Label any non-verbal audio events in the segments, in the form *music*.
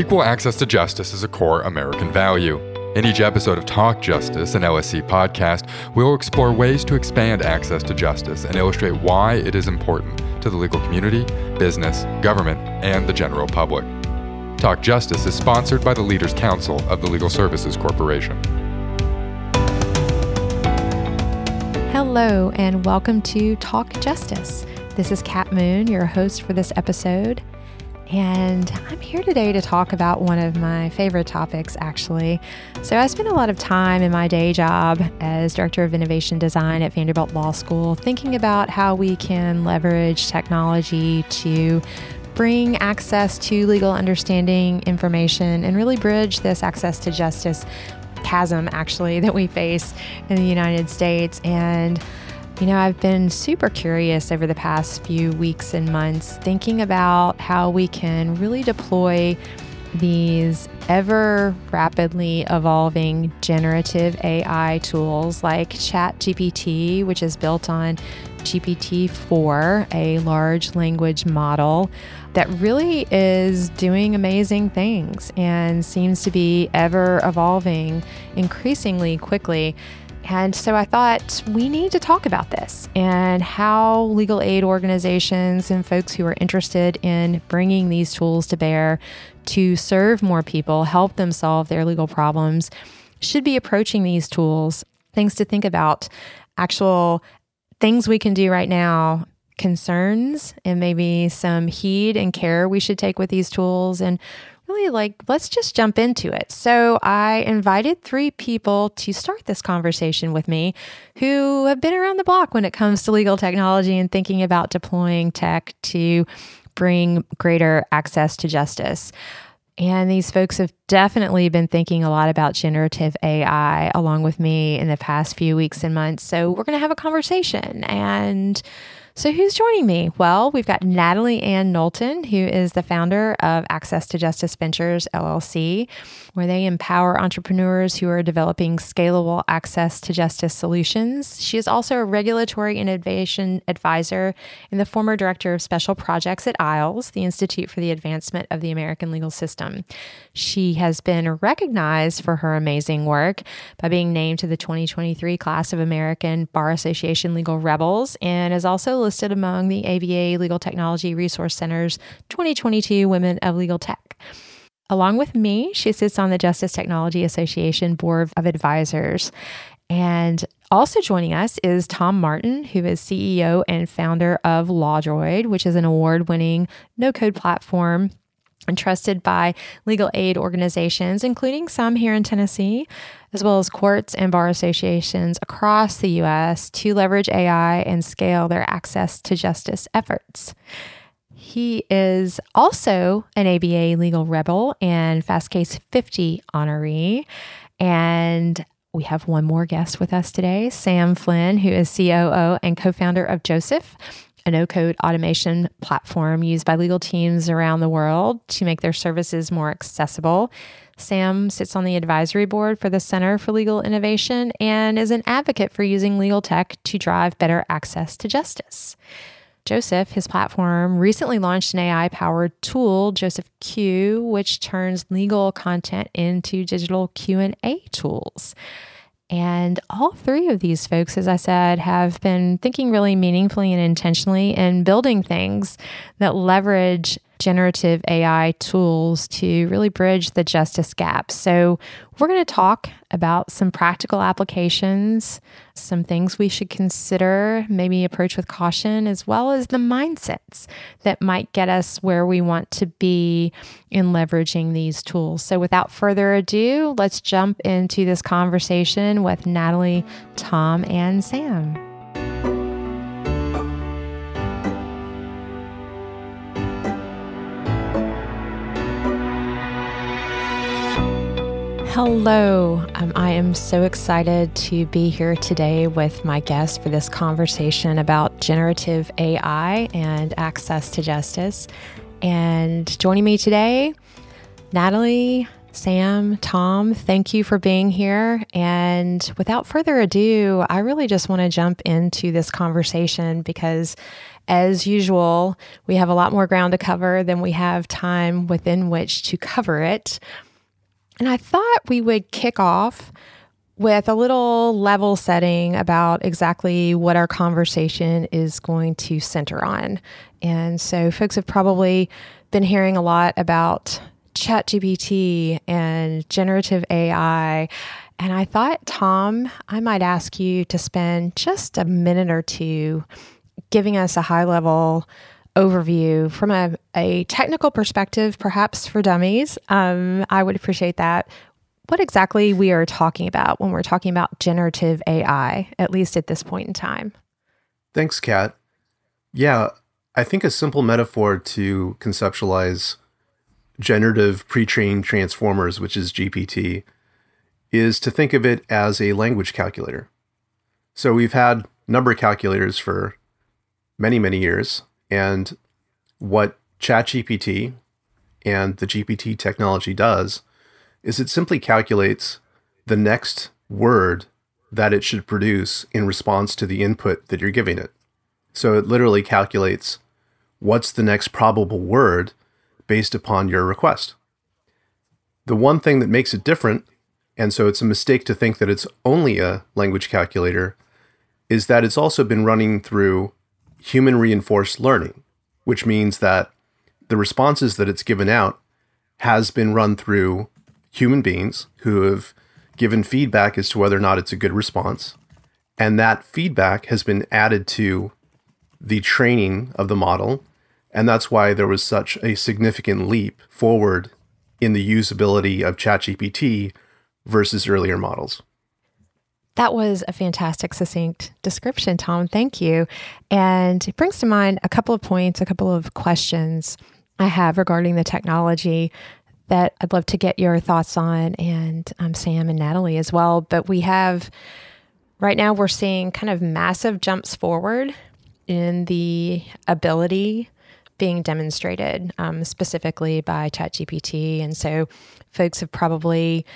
Equal access to justice is a core American value. In each episode of Talk Justice, an LSC podcast, we will explore ways to expand access to justice and illustrate why it is important to the legal community, business, government, and the general public. Talk Justice is sponsored by the Leaders Council of the Legal Services Corporation. Hello, and welcome to Talk Justice. This is Cat Moon, your host for this episode. And I'm here today to talk about one of my favorite topics, actually. So, I spend a lot of time in my day job as Director of Innovation Design at Vanderbilt Law School thinking about how we can leverage technology to bring access to legal understanding information and really bridge this access to justice chasm actually *laughs* that we face in the United States. And, you know, I've been super curious over the past few weeks and months thinking about how we can really deploy these ever rapidly evolving generative AI tools like ChatGPT, which is built on GPT 4, a large language model that really is doing amazing things and seems to be ever evolving increasingly quickly. And so I thought we need to talk about this and how legal aid organizations and folks who are interested in bringing these tools to bear to serve more people, help them solve their legal problems, should be approaching these tools. Things to think about, actual things we can do right now concerns and maybe some heed and care we should take with these tools and really like let's just jump into it. So I invited 3 people to start this conversation with me who have been around the block when it comes to legal technology and thinking about deploying tech to bring greater access to justice. And these folks have definitely been thinking a lot about generative AI along with me in the past few weeks and months. So we're going to have a conversation and so, who's joining me? Well, we've got Natalie Anne Knowlton, who is the founder of Access to Justice Ventures LLC, where they empower entrepreneurs who are developing scalable access to justice solutions. She is also a regulatory innovation advisor and the former director of special projects at IAALS, the Institute for the Advancement of the American Legal System. She has been recognized for her amazing work by being named to the 2023 class of American Bar Association Legal Rebels and is also listed among the ABA Legal Technology Resource Center's 2022 Women of Legal Tech. Along with me, she sits on the Justice Technology Association Board of Advisors. And also joining us is Tom Martin, who is CEO and founder of LawDroid, which is an award winning no code platform entrusted by legal aid organizations, including some here in Tennessee, as well as courts and bar associations across the U.S., to leverage AI and scale their access to justice efforts. He is also an ABA legal rebel and Fastcase 50 honoree. And we have one more guest with us today, Sam Flynn, who is COO and co founder of Josef, a no code automation platform used by legal teams around the world to make their services more accessible. Sam sits on the advisory board for the Center for Legal Innovation and is an advocate for using legal tech to drive better access to justice. Josef, his platform, recently launched an AI powered tool, Josef Q, which turns legal content into digital Q&A tools. And all three of these folks, as I said, have been thinking really meaningfully and intentionally and building things that leverage generative AI tools to really bridge the justice gap. So, we're going to talk about some practical applications, some things we should consider, maybe approach with caution, as well as the mindsets that might get us where we want to be in leveraging these tools. So, without further ado, let's jump into this conversation with Natalie, Tom, and Sam. Hello. Um, I am so excited to be here today with my guest for this conversation about generative AI and access to justice. And joining me today, Natalie, Sam, Tom, thank you for being here. And without further ado, I really just want to jump into this conversation because as usual, we have a lot more ground to cover than we have time within which to cover it. And I thought we would kick off with a little level setting about exactly what our conversation is going to center on. And so, folks have probably been hearing a lot about ChatGPT and generative AI. And I thought, Tom, I might ask you to spend just a minute or two giving us a high level overview from a, a technical perspective, perhaps for dummies. Um, I would appreciate that. What exactly we are talking about when we're talking about generative AI, at least at this point in time. Thanks, Cat. Yeah, I think a simple metaphor to conceptualize generative pre trained transformers, which is GPT, is to think of it as a language calculator. So we've had number calculators for many, many years. And what ChatGPT and the GPT technology does is it simply calculates the next word that it should produce in response to the input that you're giving it. So it literally calculates what's the next probable word based upon your request. The one thing that makes it different, and so it's a mistake to think that it's only a language calculator, is that it's also been running through human reinforced learning, which means that the responses that it's given out has been run through human beings who have given feedback as to whether or not it's a good response. And that feedback has been added to the training of the model. And that's why there was such a significant leap forward in the usability of ChatGPT versus earlier models. That was a fantastic, succinct description, Tom. Thank you. And it brings to mind a couple of points, a couple of questions I have regarding the technology that I'd love to get your thoughts on, and um, Sam and Natalie as well. But we have, right now, we're seeing kind of massive jumps forward in the ability being demonstrated um, specifically by ChatGPT. And so folks have probably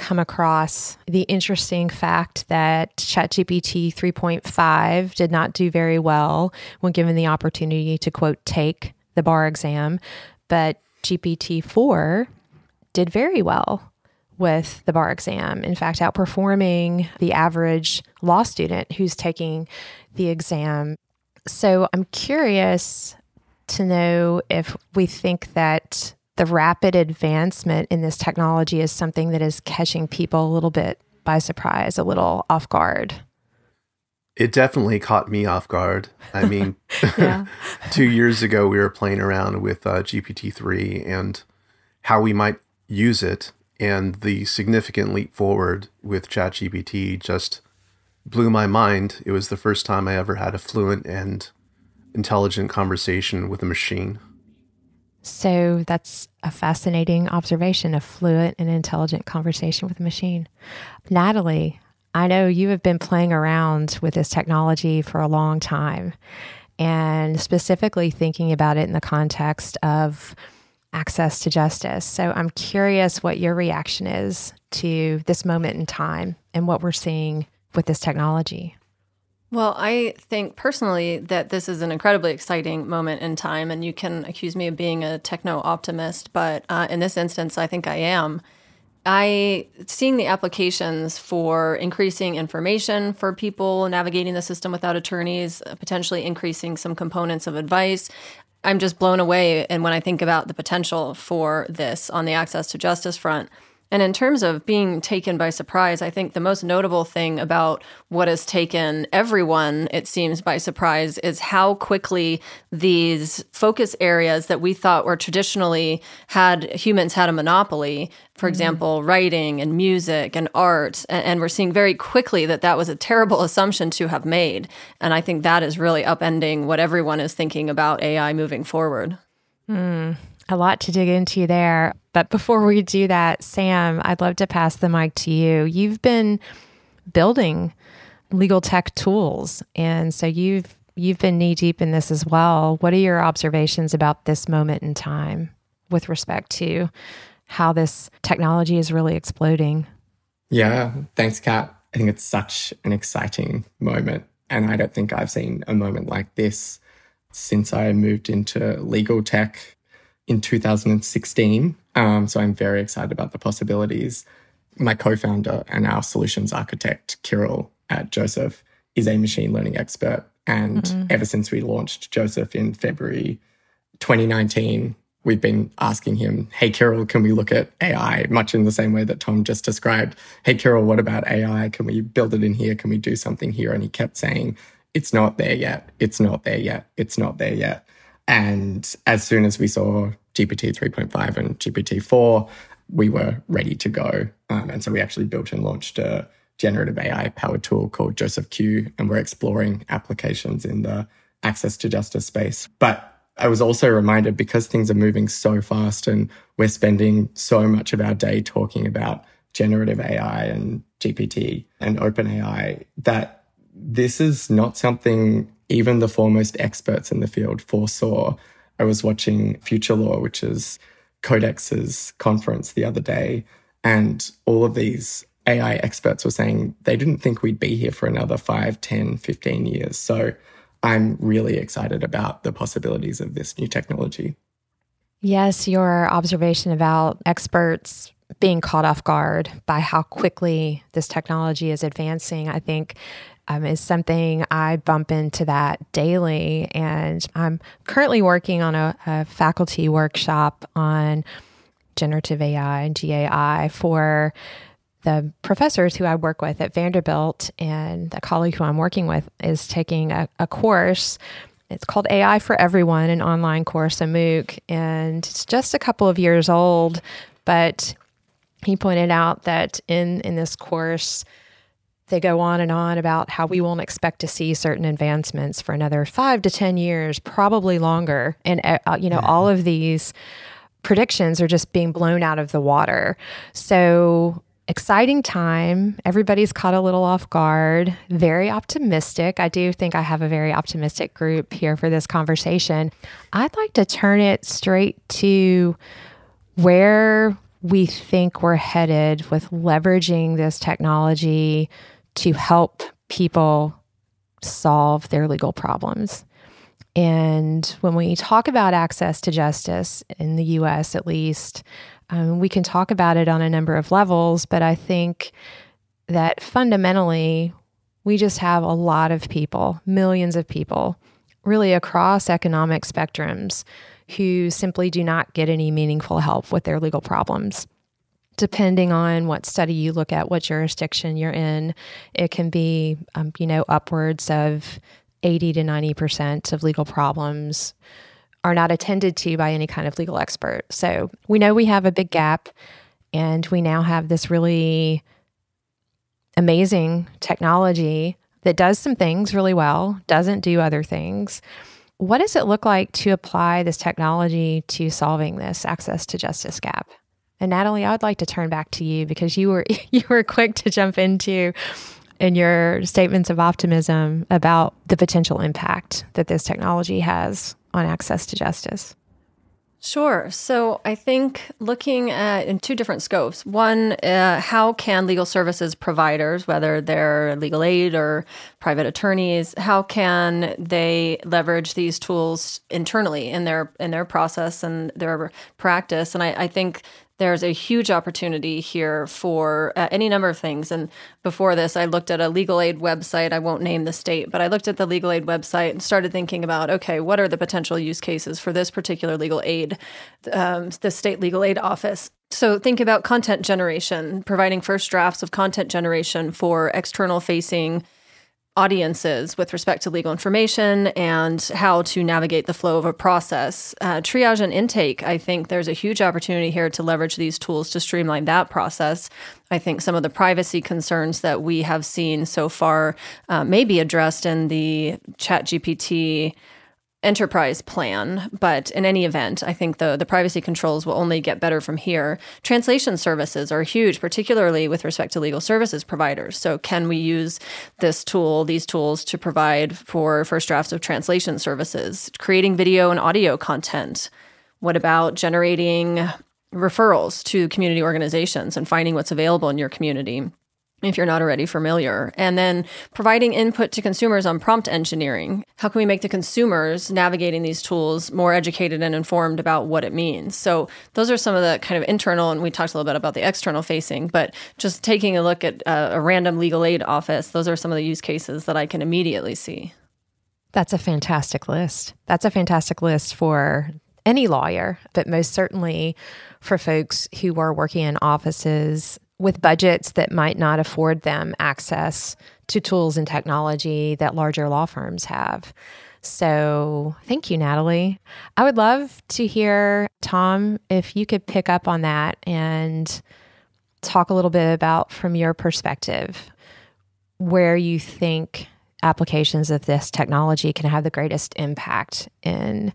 come across the interesting fact that ChatGPT 3.5 did not do very well when given the opportunity to, quote, take the bar exam, but GPT 4 did very well with the bar exam. In fact, outperforming the average law student who's taking the exam. So I'm curious to know if we think that the rapid advancement in this technology is something that is catching people a little bit by surprise, a little off guard. It definitely caught me off guard. I mean, *laughs* *laughs* two years ago, we were playing around with uh, GPT 3 and how we might use it. And the significant leap forward with ChatGPT just blew my mind. It was the first time I ever had a fluent and intelligent conversation with a machine. So that's a fascinating observation a fluent and intelligent conversation with a machine. Natalie, I know you have been playing around with this technology for a long time and specifically thinking about it in the context of access to justice. So I'm curious what your reaction is to this moment in time and what we're seeing with this technology. Well, I think personally that this is an incredibly exciting moment in time, and you can accuse me of being a techno optimist, but uh, in this instance, I think I am. I seeing the applications for increasing information for people navigating the system without attorneys, uh, potentially increasing some components of advice. I'm just blown away, and when I think about the potential for this on the access to justice front. And in terms of being taken by surprise, I think the most notable thing about what has taken everyone, it seems, by surprise is how quickly these focus areas that we thought were traditionally had humans had a monopoly, for mm-hmm. example, writing and music and art. And, and, we're seeing very quickly that that was a terrible *laughs* assumption to have made. And I think that is really upending what everyone is thinking about AI moving forward. Mm, a lot to dig into there. But before we do that, Sam, I'd love to pass the mic to you. You've been building legal tech tools, and so you've you've been knee deep in this as well. What are your observations about this moment in time with respect to how this technology is really exploding? Yeah, thanks, Cat. I think it's such an exciting moment. And I don't think I've seen a moment like this since I moved into legal tech in 2016. Um, so I'm very excited about the possibilities. My co founder and our solutions architect, Kirill at Josef, is a machine learning expert. And mm-hmm. ever since we launched Josef in February 2019, we've been asking him, Hey, Kirill, can we look at AI? Much in the same way that Tom just described. Hey, Kirill, what about AI? Can we build it in here? Can we do something here? And he kept saying, It's not there yet. It's not there yet. It's not there yet. And as soon as we saw GPT 3.5 and GPT 4, we were ready to go. Um, and so we actually built and launched a generative AI powered tool called Josef Q, and we're exploring applications in the access to justice space. But I was also reminded because things are moving so fast and we're spending so much of our day talking about generative AI and GPT and OpenAI that this is not something even the foremost experts in the field foresaw. I was watching Future Law, which is Codex's conference the other day, and all of these AI experts were saying they didn't think we'd be here for another 5, 10, 15 years. So I'm really excited about the possibilities of this new technology. Yes, your observation about experts being caught off guard by how quickly this technology is advancing, I think um, is something I bump into that daily. And I'm currently working on a, a faculty workshop on generative AI and GAI for the professors who I work with at Vanderbilt and the colleague who I'm working with is taking a, a course. It's called AI for Everyone, an online course, a MOOC, and it's just a couple of years old. But he pointed out that in in this course, they go on and on about how we won't expect to see certain advancements for another five to ten years, probably longer. And uh, you know, all of these predictions are just being blown out of the water. So exciting time. Everybody's caught a little off guard, very optimistic. I do think I have a very optimistic group here for this conversation. I'd like to turn it straight to where we think we're headed with leveraging this technology to help people solve their legal problems. And when we talk about access to justice in the US, at least, um, we can talk about it on a number of levels, but I think that fundamentally, we just have a lot of people, millions of people, really across economic spectrums, who simply do not get any meaningful help with their legal problems. Depending on what study you look at, what jurisdiction you're in, it can be, um, you know, upwards of 80 to 90% of legal problems are not attended to by any kind of legal expert. So we know we have a big gap, and we now have this really amazing technology that does some things really well, doesn't do other things. What does it look like to apply this technology to solving this access to justice gap? And Natalie, I would like to turn back to you because you were *laughs* you were quick to jump into in your statements of optimism about the potential impact that this technology has on access to justice? Sure. So I think looking at in two different scopes. One, uh, how can legal services providers, whether they're legal aid or private attorneys, how can they leverage these tools internally in their in their process and their practice? And I, I think there's a huge opportunity here for uh, any number of things. And before this, I looked at a legal aid website. I won't name the state, but I looked at the legal aid website and started thinking about okay, what are the potential use cases for this particular legal aid, um, the state legal aid office? So think about content generation, providing first drafts of content generation for external facing audiences with respect to legal information and how to navigate the flow of a process. Uh, triage and intake, I think there's a huge opportunity here to leverage these tools to streamline that process. I think some of the privacy concerns that we have seen so far uh, may be addressed in the ChatGPT enterprise plan but in any event i think the the privacy controls will only get better from here. Translation services are huge particularly with respect to legal services providers. So can we use this tool these tools to provide for first drafts of translation services creating video and audio content? What about generating referrals to community organizations and finding what's available in your community if you're not already familiar. And then providing input to consumers on prompt engineering. How can we make the consumers navigating these tools more educated and informed about what it means? So, those are some of the kind of internal, and we talked a little bit about the external facing, but just taking a look at uh, a random legal aid office, those are some of the use cases that I can immediately see. That's a fantastic list. That's a fantastic list for any lawyer, but most certainly for folks who are working in offices with budgets that might not afford them access to tools and technology that larger law firms have. So, thank you, Natalie. I would love to hear, Tom, if you could pick up on that and talk a little bit about, from your perspective, where you think applications of this technology can have the greatest impact in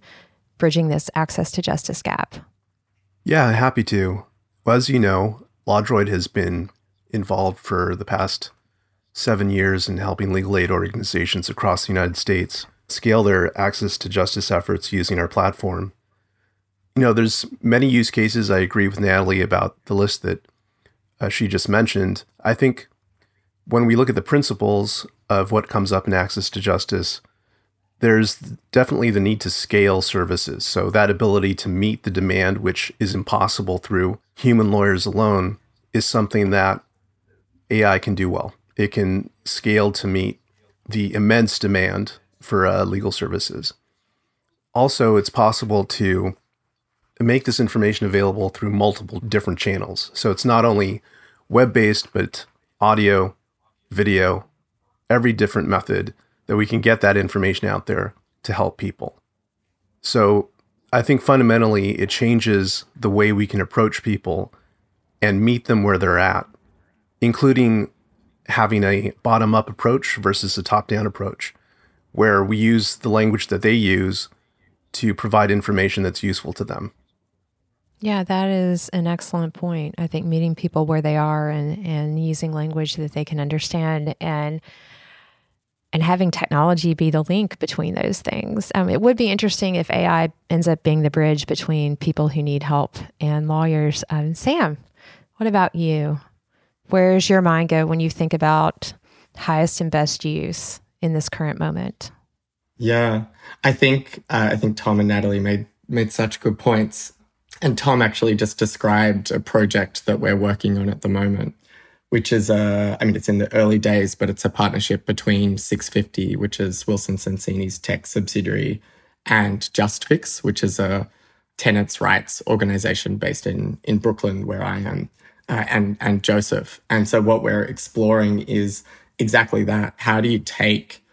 bridging this access to justice gap. Yeah, happy to. Well, as you know, LawDroid has been involved for the past seven years in helping legal aid organizations across the United States scale their access to justice efforts using our platform. You know, there's many use cases. I agree with Natalie about the list that uh, she just mentioned. I think when we look at the principles of what comes up in access to justice, there's definitely the need to scale services. So, that ability to meet the demand, which is impossible through human lawyers alone, is something that AI can do well. It can scale to meet the immense demand for uh, legal services. Also, it's possible to make this information available through multiple different channels. So, it's not only web based, but audio, video, every different method that we can get that information out there to help people. So I think fundamentally it changes the way we can approach people and meet them where they're at, including having a bottom up approach versus a top down approach, where we use the language that they use to provide information that's useful to them. Yeah, that is an excellent point. I think meeting people where they are and, and using language that they can understand and and having technology be the link between those things. Um, it would be interesting if AI ends up being the bridge between people who need help and lawyers. Um, Sam, what about you? Where's your mind go when you think about highest and best use in this current moment? Yeah, I think uh, I think Tom and Natalie made made such good points, and Tom actually just described a project that we're working on at the moment which is a, I mean, it's in the early days, but it's a partnership between 650, which is Wilson Sonsini's tech subsidiary, and JustFix, which is a tenants' rights organization based in, in Brooklyn, where I am, uh, and, and Josef. And so what we're exploring is exactly that. How do you take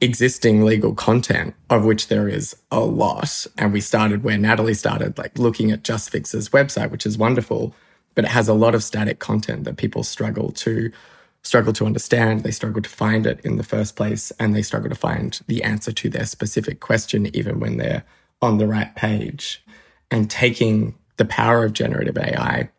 existing legal content, of which there is a lot, and we started where Natalie started, like looking at JustFix's website, which is wonderful but it has a lot of static content that people struggle to struggle to understand. They struggle to find it in the first place and they struggle to find the answer to their specific question even when they're on the right page. And taking the power of generative ai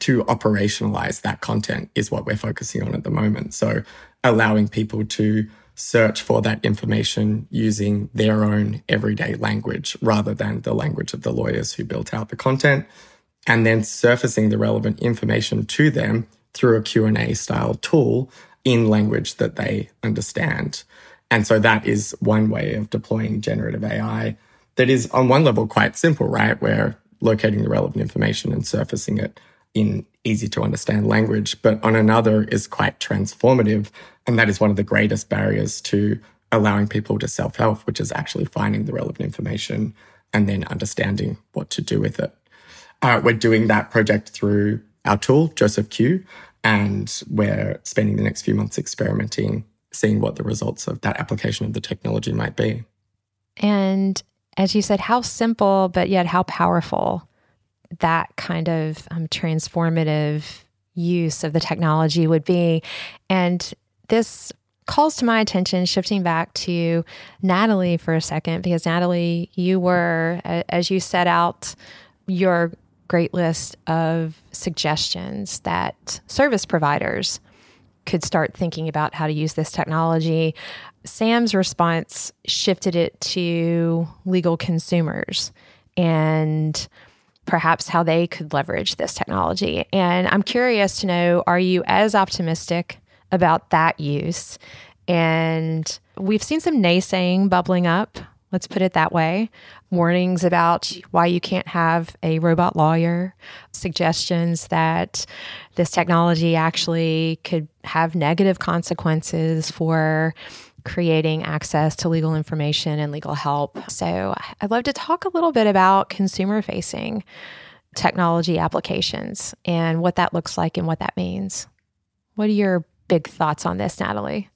to operationalize that content is what we're focusing on at the moment. So allowing people to search for that information using their own everyday language rather than the language of the lawyers who built out the content and then surfacing the relevant information to them through a Q&A style tool in language that they understand. And so that is one way of deploying generative AI that is on one level quite simple, right? Where locating the relevant information and surfacing it in easy to understand language, but on another is quite transformative. And that is one of the greatest barriers to allowing people to self help, which is actually finding the relevant information and then understanding what to do with it. Uh, we're doing that project through our tool, Josef Q, and we're spending the next few months experimenting, seeing what the results of that application of the technology might be. And as you said, how simple, but yet how powerful that kind of um, transformative use of the technology would be. And this calls to my attention, shifting back to Natalie for a second, because Natalie, you were, as you set out your great list of suggestions that service providers could start thinking about how to use this technology. Sam's response shifted it to legal consumers and perhaps how they could leverage this technology. And I'm curious to know are you as optimistic about that use. And we've seen some naysaying bubbling up, let's put it that way. Warnings about why you can't have a robot lawyer, suggestions that this technology actually could have negative consequences for creating access to legal information and legal help. So, I'd love to talk a little bit about consumer facing technology applications and what that looks like and what that means. What are your big thoughts on this, Natalie?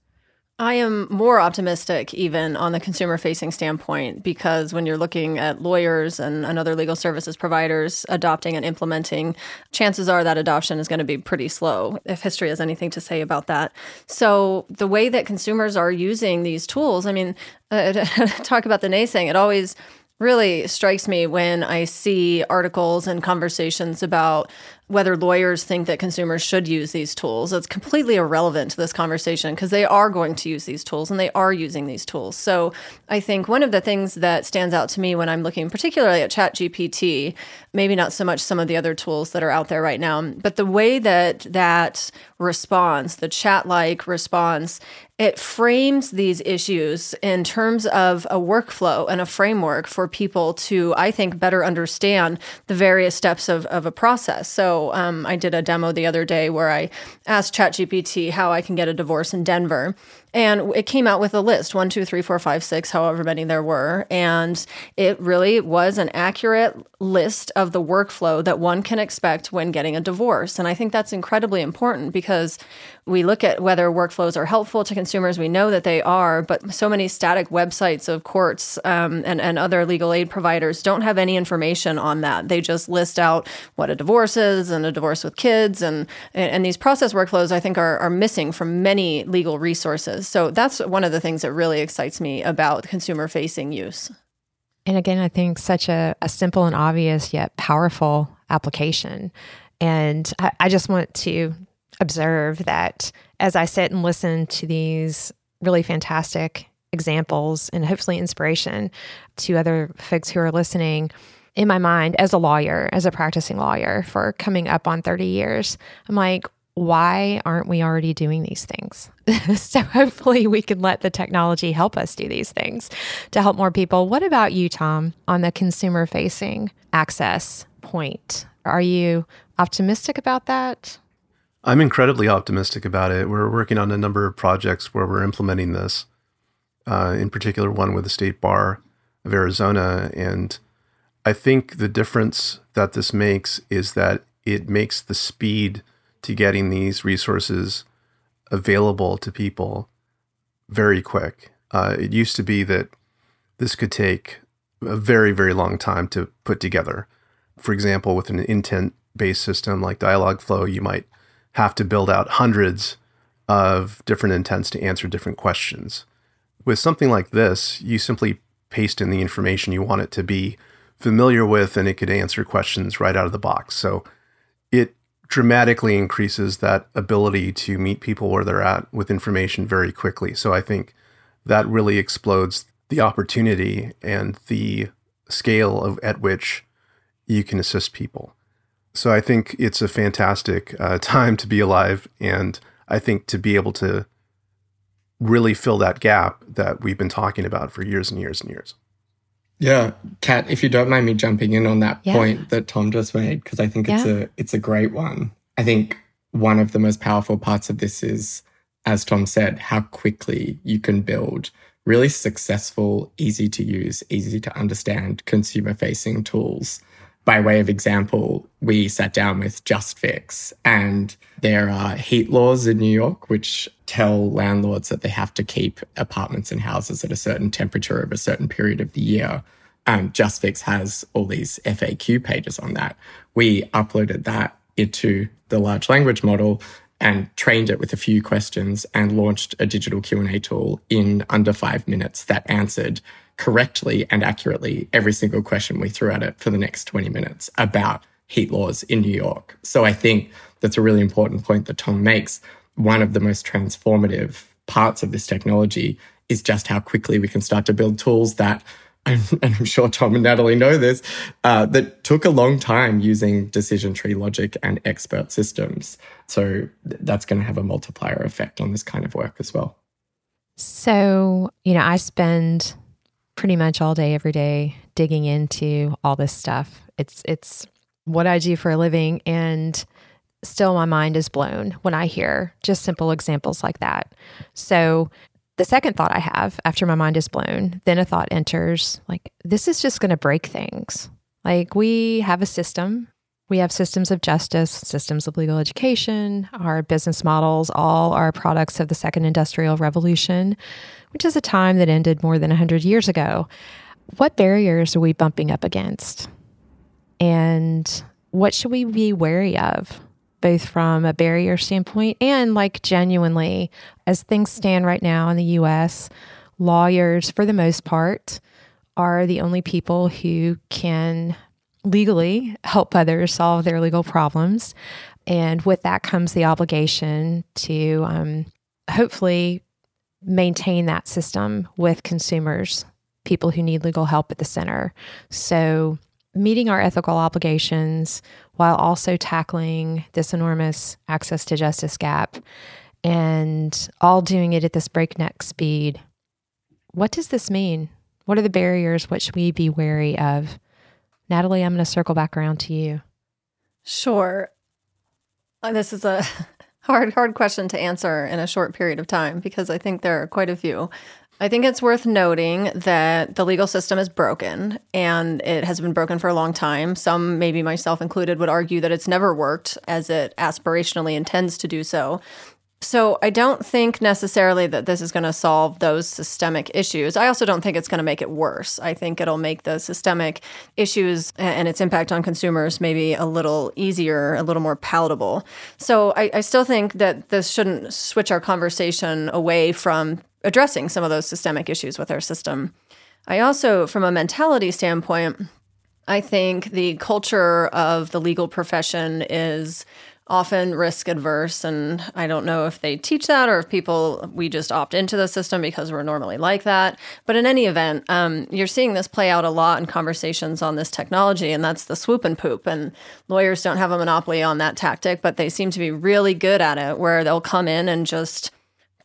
I am more optimistic even on the consumer facing standpoint because when you're looking at lawyers and, and other legal services providers adopting and implementing, chances are that adoption is going to be pretty slow if history has anything to say about that. So, the way that consumers are using these tools, I mean, *laughs* uh, talk about the naysaying, it always really strikes me when I see articles and conversations about whether lawyers think that consumers should use these tools. It's completely irrelevant to this conversation because they are going to use these tools and they are using these tools. So I think one of the things that stands out to me when I'm looking particularly at ChatGPT, maybe not so much some of the other tools that are out there right now, but the way that that response, the chat like response, it frames these issues in terms of a workflow and a framework for people to, I think, better understand the various steps of, of a process. So um, I did a demo the other day where I asked ChatGPT how I can get a divorce in Denver. And it came out with a list one, two, three, four, five, six, however many there were. And it really was an accurate list of the workflow that one can expect when getting a divorce. And I think that's incredibly important because we look at whether workflows are helpful to consumers. We know that they are, but so many static websites of courts um, and, and other legal aid providers don't have any information on that. They just list out what a divorce is and a divorce with kids. And, and these process workflows, I think, are, are missing from many legal resources. Uh, so that's one of the things that really excites me about consumer facing use. And again, I think such a, a simple and obvious yet powerful application. And I, I just want to observe that as I sit and listen to these really fantastic examples and hopefully inspiration to other folks who are listening, in my mind, as a lawyer, as a practicing lawyer for coming up on 30 years, I'm like, why aren't we already doing these things? *laughs* so hopefully we can let the technology help us do these things to help more people. What about you, Tom, on the consumer facing access point? Are you optimistic about that? I'm incredibly optimistic about it. We're working on a number of projects where we're implementing this, uh, in particular, one with the State Bar of Arizona. And I think the difference that this makes is that it makes the speed to getting these resources available to people very quick. Uh, it used to be that this could take a very, very long time to put together. For example, with an intent based system like Dialogflow, you might have to build out hundreds of different intents to answer different questions. With something like this, you simply paste in the information you want it to be familiar with, and it could answer questions right out of the box. So it dramatically increases that ability to meet people where they're at with information very quickly. So I think that really explodes the opportunity and the scale of at which you can assist people. So I think it's a fantastic uh, *laughs* time to be alive. And I think to be able to really fill that gap that we've been talking about for years and years and years. Yeah, Cat, if you don't mind me jumping in on that yeah. point that Tom just made, because I think it's yeah. a it's a great one. I think one of the most powerful parts of this is, as Tom said, how quickly you can build really successful, easy to use, easy to understand consumer facing tools by way of example, we sat down with JustFix, and there are heat laws in New York which tell landlords that they have to keep apartments and houses at a certain temperature over a certain period of the year. And JustFix has all these FAQ pages on that. We uploaded that into the large language model and trained it with a few questions and launched a digital Q&A tool in under 5 minutes that answered correctly and accurately every single question we threw at it for the next 20 minutes about heat laws in New York. So I think that's a really important point that Tom makes. One of the most transformative parts of this technology is just how quickly we can start to build tools that *laughs* and I'm sure Tom and Natalie know this, uh, that took a long time using decision tree logic and expert systems. So that's going to have a multiplier effect on this kind of work as well. So, you know, I spend pretty much all day every day digging into all this stuff. It's it's what I do for a living and still my mind is blown when I hear just simple examples like that. So, the second thought I have after my mind is blown, then a thought enters like, this is just going to break things. Like, we have a system, we have systems of justice, systems of legal education, our business models, all are products of the second industrial revolution, which is a time that ended more than 100 years ago. What barriers are we bumping up against? And what should we be wary of? both from a barrier standpoint and like genuinely, as things stand right now in the US, lawyers, for the most part, are the only people who can legally help others solve their legal problems. And with that comes the obligation to um, hopefully maintain that system with consumers, people who need legal help at the center. So, meeting our ethical obligations while also tackling this enormous access to justice gap and all doing it at this breakneck speed. What does this mean? What are the barriers? What should we be wary of? Natalie, I'm going to circle back around to you. Sure. Uh, this is a *laughs* hard, hard question to answer in a short period of time because I think there are quite a few. I think it's worth noting that the legal system is broken and it has been broken for a long time. Some, maybe myself included, would argue that it's never worked as it aspirationally intends to do so. So I don't think necessarily that this is going to solve those systemic issues. I also don't think it's going to make it worse. I think it'll make the systemic issues and its impact on consumers maybe a little easier, a little more palatable. So I, I still think that this shouldn't switch our conversation away from addressing some of those systemic issues with our system. I also, from a mentality standpoint, I think the culture of the legal profession is often risk adverse. And I don't know if they teach that or if people, we just opt into the system because we're normally like that. But in any event, um, you're seeing this play out a lot in conversations on this technology, and that's the swoop and poop. And lawyers don't have a monopoly on that tactic, but they seem to be really good at it, where they'll come in and just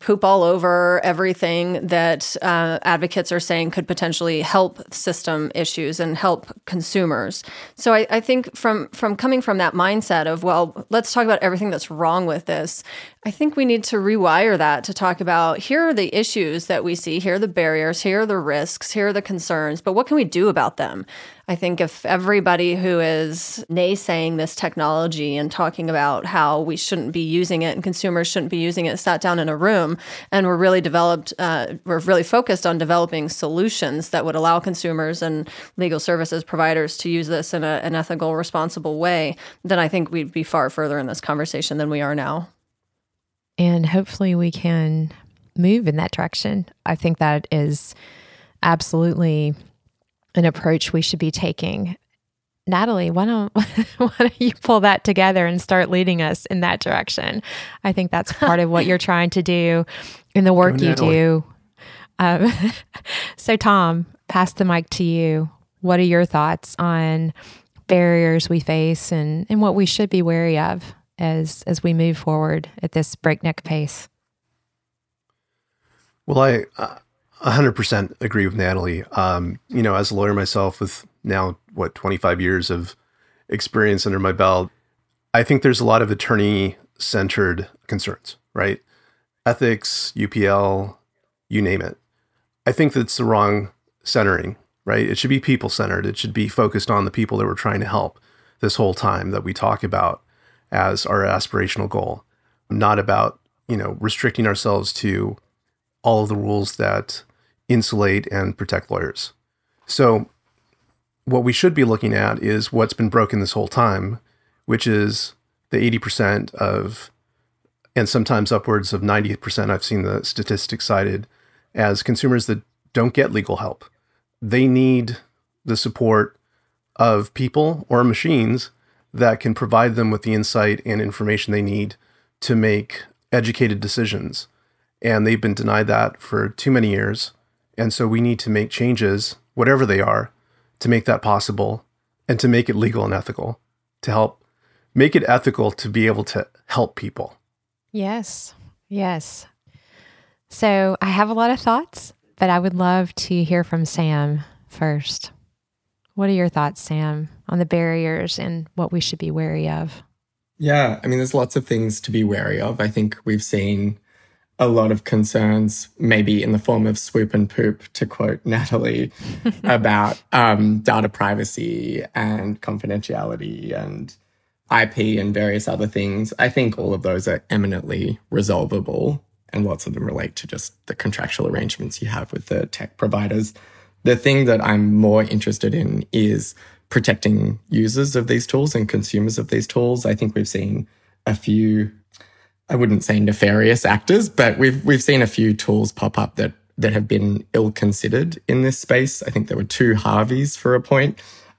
poop all over everything that uh, advocates are saying could potentially help system issues and help consumers. So I, I, think from from coming from that mindset of well, let's talk about everything that's wrong with this. I think we need to rewire that to talk about here are the issues that we see, here are the barriers, here are the risks, here are the concerns, but what can we do about them? I think if everybody who is naysaying this technology and talking about how we shouldn't be using it and consumers shouldn't be using it sat down in a room and we're really developed, uh, we're really focused on developing solutions that would allow consumers and legal services providers to use this in a, an ethical, responsible way, then I think we'd be far further in this conversation than we are now. And hopefully we can move in that direction. I think that is absolutely an approach we should be taking. Natalie, why don't *laughs* why don't you pull that together and start leading us in that direction? I think that's *laughs* part of what you're trying to do in the work Go, you do. Um, *laughs* so, Tom, pass the mic to you. What are your thoughts on barriers we face and, and what we should be wary of as as we move forward at this breakneck pace? Well, I 100% agree with Natalie. Um, you know, as a lawyer myself with now, what, 25 years of experience under my belt, I think there's a lot of attorney centered concerns, right? Ethics, UPL, you name it. I think that's the wrong centering, right? It should be people centered. It should be focused on the people that we're trying to help this whole time that we talk about as our aspirational goal, not about, you know, restricting ourselves to all of the rules that insulate and protect lawyers. So, what we should be looking at is what's been broken this whole time, which is the 80% of, and sometimes upwards of 90%, I've seen the statistics cited as consumers that don't get legal help. They need the support of people or machines that can provide them with the insight and information they need to make educated decisions. And they've been denied that for too many years. And so we need to make changes whatever they are, to make that possible and to make it legal and ethical, to help make it ethical to be able to help people. Yes. Yes. So I have a lot of thoughts, but I would love to hear from Sam first. What are your thoughts, Sam, on the barriers and what we should be wary of? Yeah, I mean, there's lots of things to be wary of. I think we've seen a lot of concerns, maybe in the form of swoop and poop, to quote *laughs* Natalie, about um, data privacy and confidentiality and IP and various other things. I think all of those are eminently resolvable, and lots of them relate to just the contractual arrangements you have with the tech providers. The thing that I'm more interested in is protecting users of these tools and consumers of these tools. I think we've seen a few, I wouldn't say nefarious actors, but we've we've seen a few tools pop up that that have been ill considered in this space. I think there were two Harveys for a.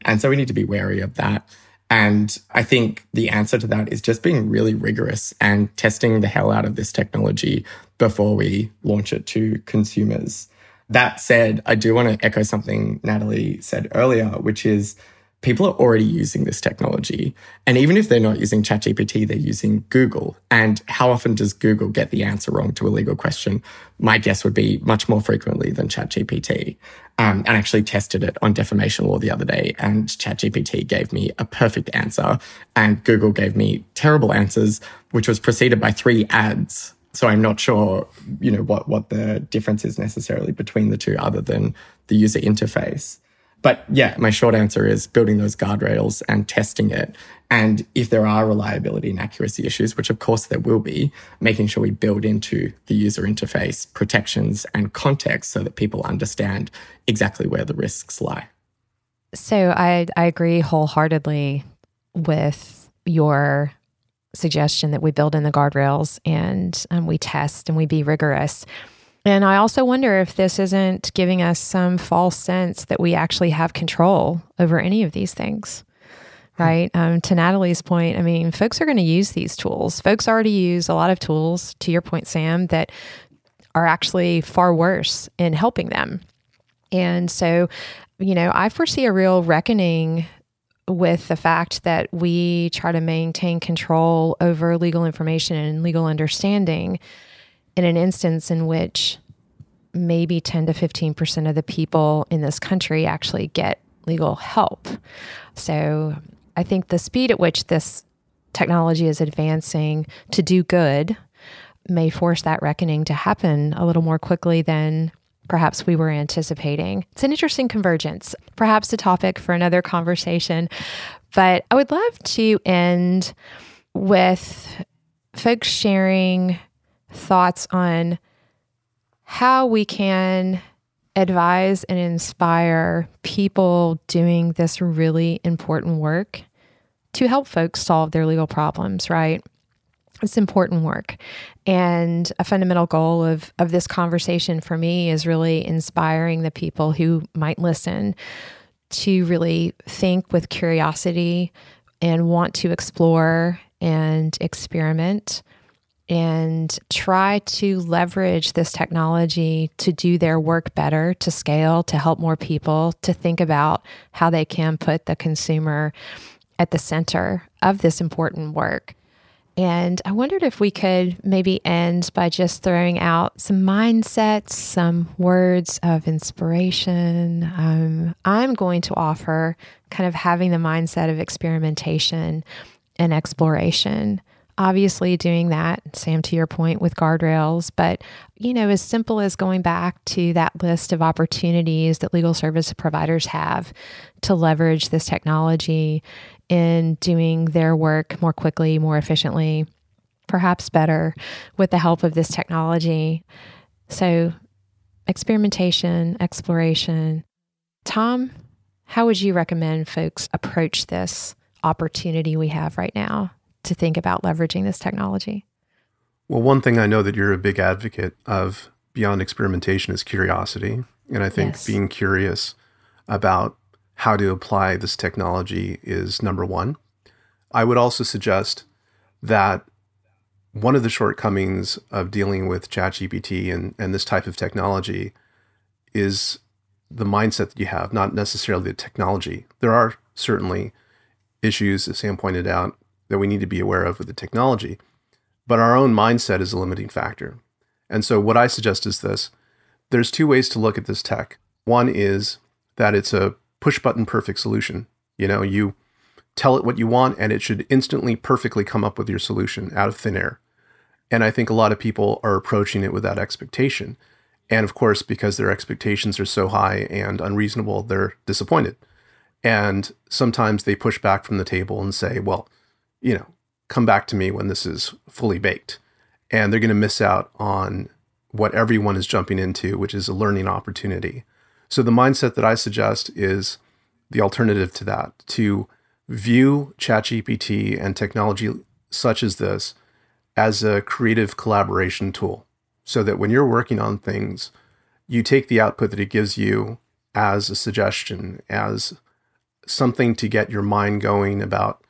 And so we need to be wary of that. And I think the answer to that is just being really rigorous and testing the hell out of this technology before we launch it to consumers. That said, I do want to echo something Natalie said earlier, which is people are already using this technology. And even if they're not using ChatGPT, they're using Google. And how often does Google get the answer wrong to a legal question? My guess would be much more frequently than ChatGPT. Um, and actually tested it on defamation law the other day, and ChatGPT gave me a perfect answer, and Google gave me terrible answers, which was preceded by three ads. So I'm not sure, you know, what what the difference is necessarily between the two, other than the user interface. But yeah, my short answer is building those guardrails and testing it. And if there are reliability and accuracy issues, which of course there will be, making sure we build into the user interface protections and context so that people understand exactly where the risks lie. So I, I agree wholeheartedly with your suggestion that we build in the guardrails and um, we test and we be rigorous. And I also wonder if this isn't giving us some false sense that we actually have control over any of these things. Hmm. Right. Um, to Natalie's point, I mean, folks are going to use these tools. Folks already use a lot of tools, to your point, Sam, that are actually far worse in helping them. And so, you know, I foresee a real reckoning with the fact that we try to maintain control over legal information and legal understanding in an instance in which maybe 10 to 15% of the people in this country actually get legal help. So I think the speed at which this technology is advancing to do good may force that reckoning to happen a little more quickly than perhaps we were anticipating. It's an interesting convergence, perhaps a topic for another conversation. But I would love to end with folks sharing thoughts on how we can advise and inspire people doing this really important work to help folks solve their legal problems, right? It's important work. And a fundamental goal of, of this conversation for me is really inspiring the people who might listen to really think with curiosity and want to explore and experiment and try to leverage this technology to do their work better, to scale, to help more people, to think about how they can put the consumer at the center of this important work. And I wondered if we could maybe end by just throwing out some mindsets, some words of inspiration. Um, I'm going to offer kind of having the mindset of experimentation and exploration obviously doing that, Sam, to your point with guardrails, but you know, as simple as going back to that list of opportunities that legal service providers have to leverage this technology in doing their work more quickly, more efficiently, perhaps better with the help of this technology. So, experimentation, exploration. Tom, how would you recommend folks approach this opportunity we have right now? To think about leveraging this technology? Well, one thing I know that you're a big advocate of beyond experimentation is curiosity. And I think yes. being curious about how to apply this technology is number one. I would also suggest that one of the shortcomings of dealing with ChatGPT and, and this type of technology is the mindset that you have, not necessarily the technology. There are certainly issues, as Sam pointed out, that we need to be aware of with the technology, but our own mindset is a limiting factor. And so, what I suggest is this there's two ways to look at this tech. One is that it's a push button perfect solution. You know, you tell it what you want and it should instantly perfectly come up with your solution out of thin air. And I think a lot of people are approaching it with that expectation. And of course, because their expectations are so high and unreasonable, they're disappointed. And sometimes they push back from the table and say, well, you know, come back to me when this is fully baked. And they're going to miss out on what everyone is jumping into, which is a learning opportunity. So the mindset that I suggest is the alternative to that to view ChatGPT and technology such as this as a creative collaboration tool so that when you're working on things, you take the output that it gives you as a suggestion, as something to get your mind going about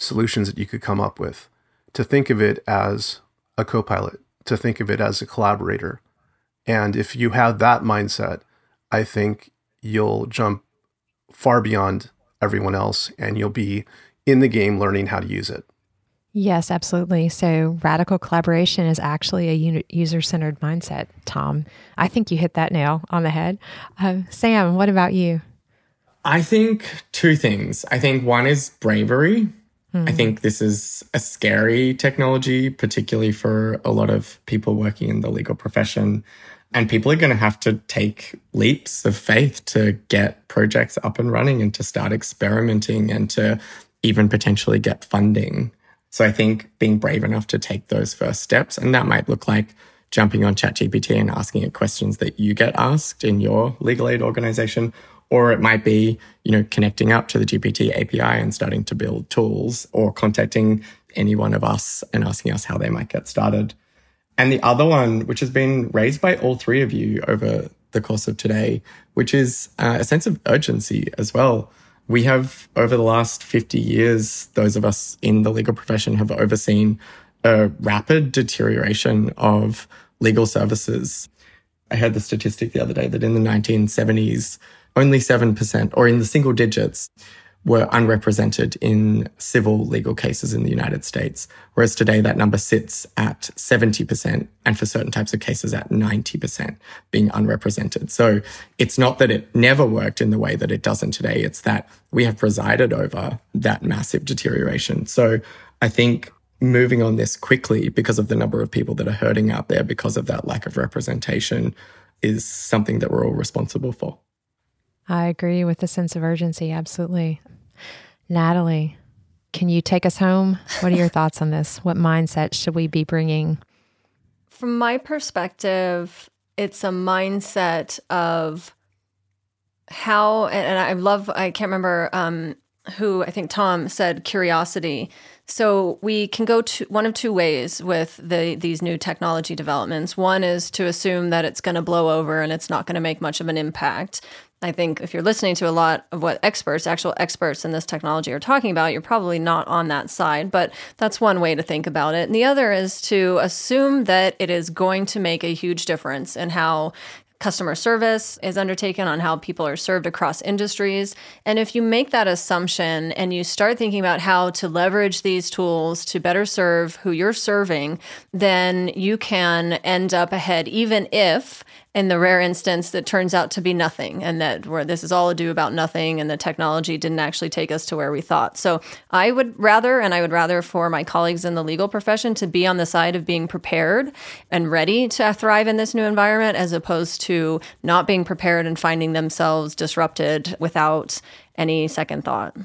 solutions that you could come up with, to think of it as a co pilot, to think of it as a collaborator. And if you have that mindset, I think you'll jump far beyond everyone else and you'll be in the game learning how to use it. Yes, absolutely. So, radical collaboration is actually a user centered mindset, Tom. I think you hit that nail on the head. Uh, Sam, what about you? I think two things. I think one is bravery. Mm-hmm. I think this is a scary technology, particularly for a lot of people working in the legal profession. And people are going to have to take leaps of faith to get projects up and running and to start experimenting and to even potentially get funding. So I think being brave enough to take those first steps, and that might look like jumping on ChatGPT and asking it questions that you get asked in your legal aid organization, or it might be, you know, connecting up to the GPT API and starting to build tools or contacting any one of us and asking us how they might get started. And the other one, which has been raised by all three of you over the course of today, which is uh, a sense of urgency as well. We have, over the last 50 years, those of us in the legal profession have overseen a rapid deterioration of legal services. I heard the statistic the other day that in the 1970s, only 7%, or in the single digits, were unrepresented in civil legal cases in the United States, whereas today that number sits at 70%, and for certain types of cases at 90% being unrepresented. So it's not that it never worked in the way that it doesn't today, it's that we have presided over that massive deterioration. So I think moving on this quickly because of the number of people that are hurting out there because of that lack of representation is something that we're all responsible for. I agree with the sense of urgency. Absolutely. Natalie, can you take us home? What are your thoughts on this? What mindset should we be bringing? From my perspective, it's a mindset of how, and I love, I can't remember um, who, I think Tom said curiosity. So we can go to one of two ways with the these new technology developments. One is to assume that it's going to blow over and it's not going to make much of an impact. I think if you're listening to a lot of what experts, actual experts in this technology, are talking about, you're probably not on that side. But that's one way to think about it. And the other is to assume that it is going to make a huge difference in how customer service is undertaken, on how people are served across industries. And if you make that assumption and you start thinking about how to leverage these tools to better serve who you're serving, then you can end up ahead, even if in the rare instance that turns out to be nothing and that where this is all ado about nothing and the technology didn't actually take us to where we thought. So I would rather, and I would rather for my colleagues in the legal profession to be on the side of being prepared and ready to thrive in this new environment as opposed to not being prepared and finding themselves disrupted without any second thought.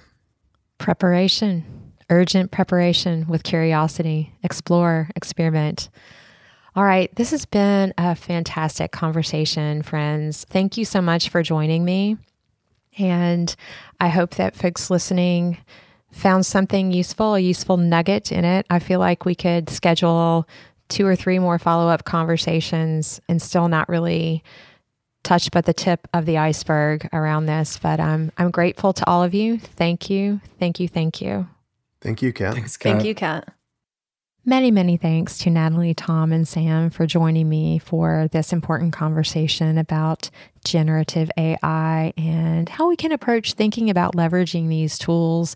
Preparation, urgent preparation with curiosity, explore, experiment. All right. This has been a fantastic conversation, friends. Thank you so much for joining me. And I hope that folks listening found something useful, a useful nugget in it. I feel like we could schedule two or three more follow up conversations and still not really touch but the tip of the iceberg around this. But um, I'm grateful to all of you. Thank you. Thank you. Thank you. Thank you, Cat. Thanks, Cat. Thank you, Cat. Many, many thanks to Natalie, Tom, and Sam for joining me for this important conversation about generative AI and how we can approach thinking about leveraging these tools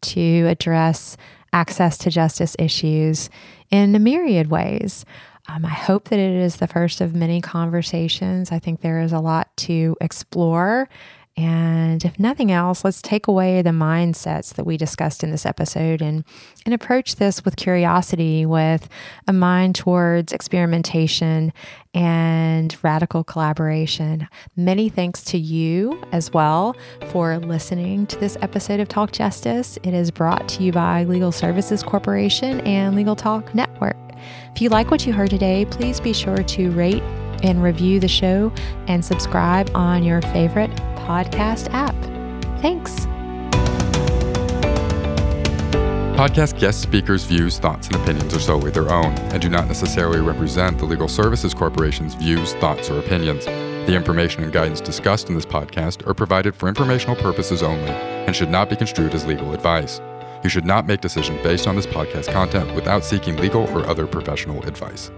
to address access to justice issues in a myriad ways. Um, I hope that it is the first of many conversations. I think there is a lot to explore and if nothing else, let's take away the mindsets that we discussed in this episode and, and approach this with curiosity, with a mind towards experimentation and radical collaboration. Many thanks to you as well for listening to this episode of Talk Justice. It is brought to you by Legal Services Corporation and Legal Talk Network. If you like what you heard today, please be sure to rate and review the show and subscribe on your favorite podcast app. Thanks. Podcast guest speakers' views, thoughts, and opinions are solely their own and do not necessarily represent the Legal Services Corporation's views, thoughts, or opinions. The information and guidance discussed in this podcast are provided for informational purposes only and should not be construed as legal advice. You should not make decisions based on this podcast content without seeking legal or other professional advice.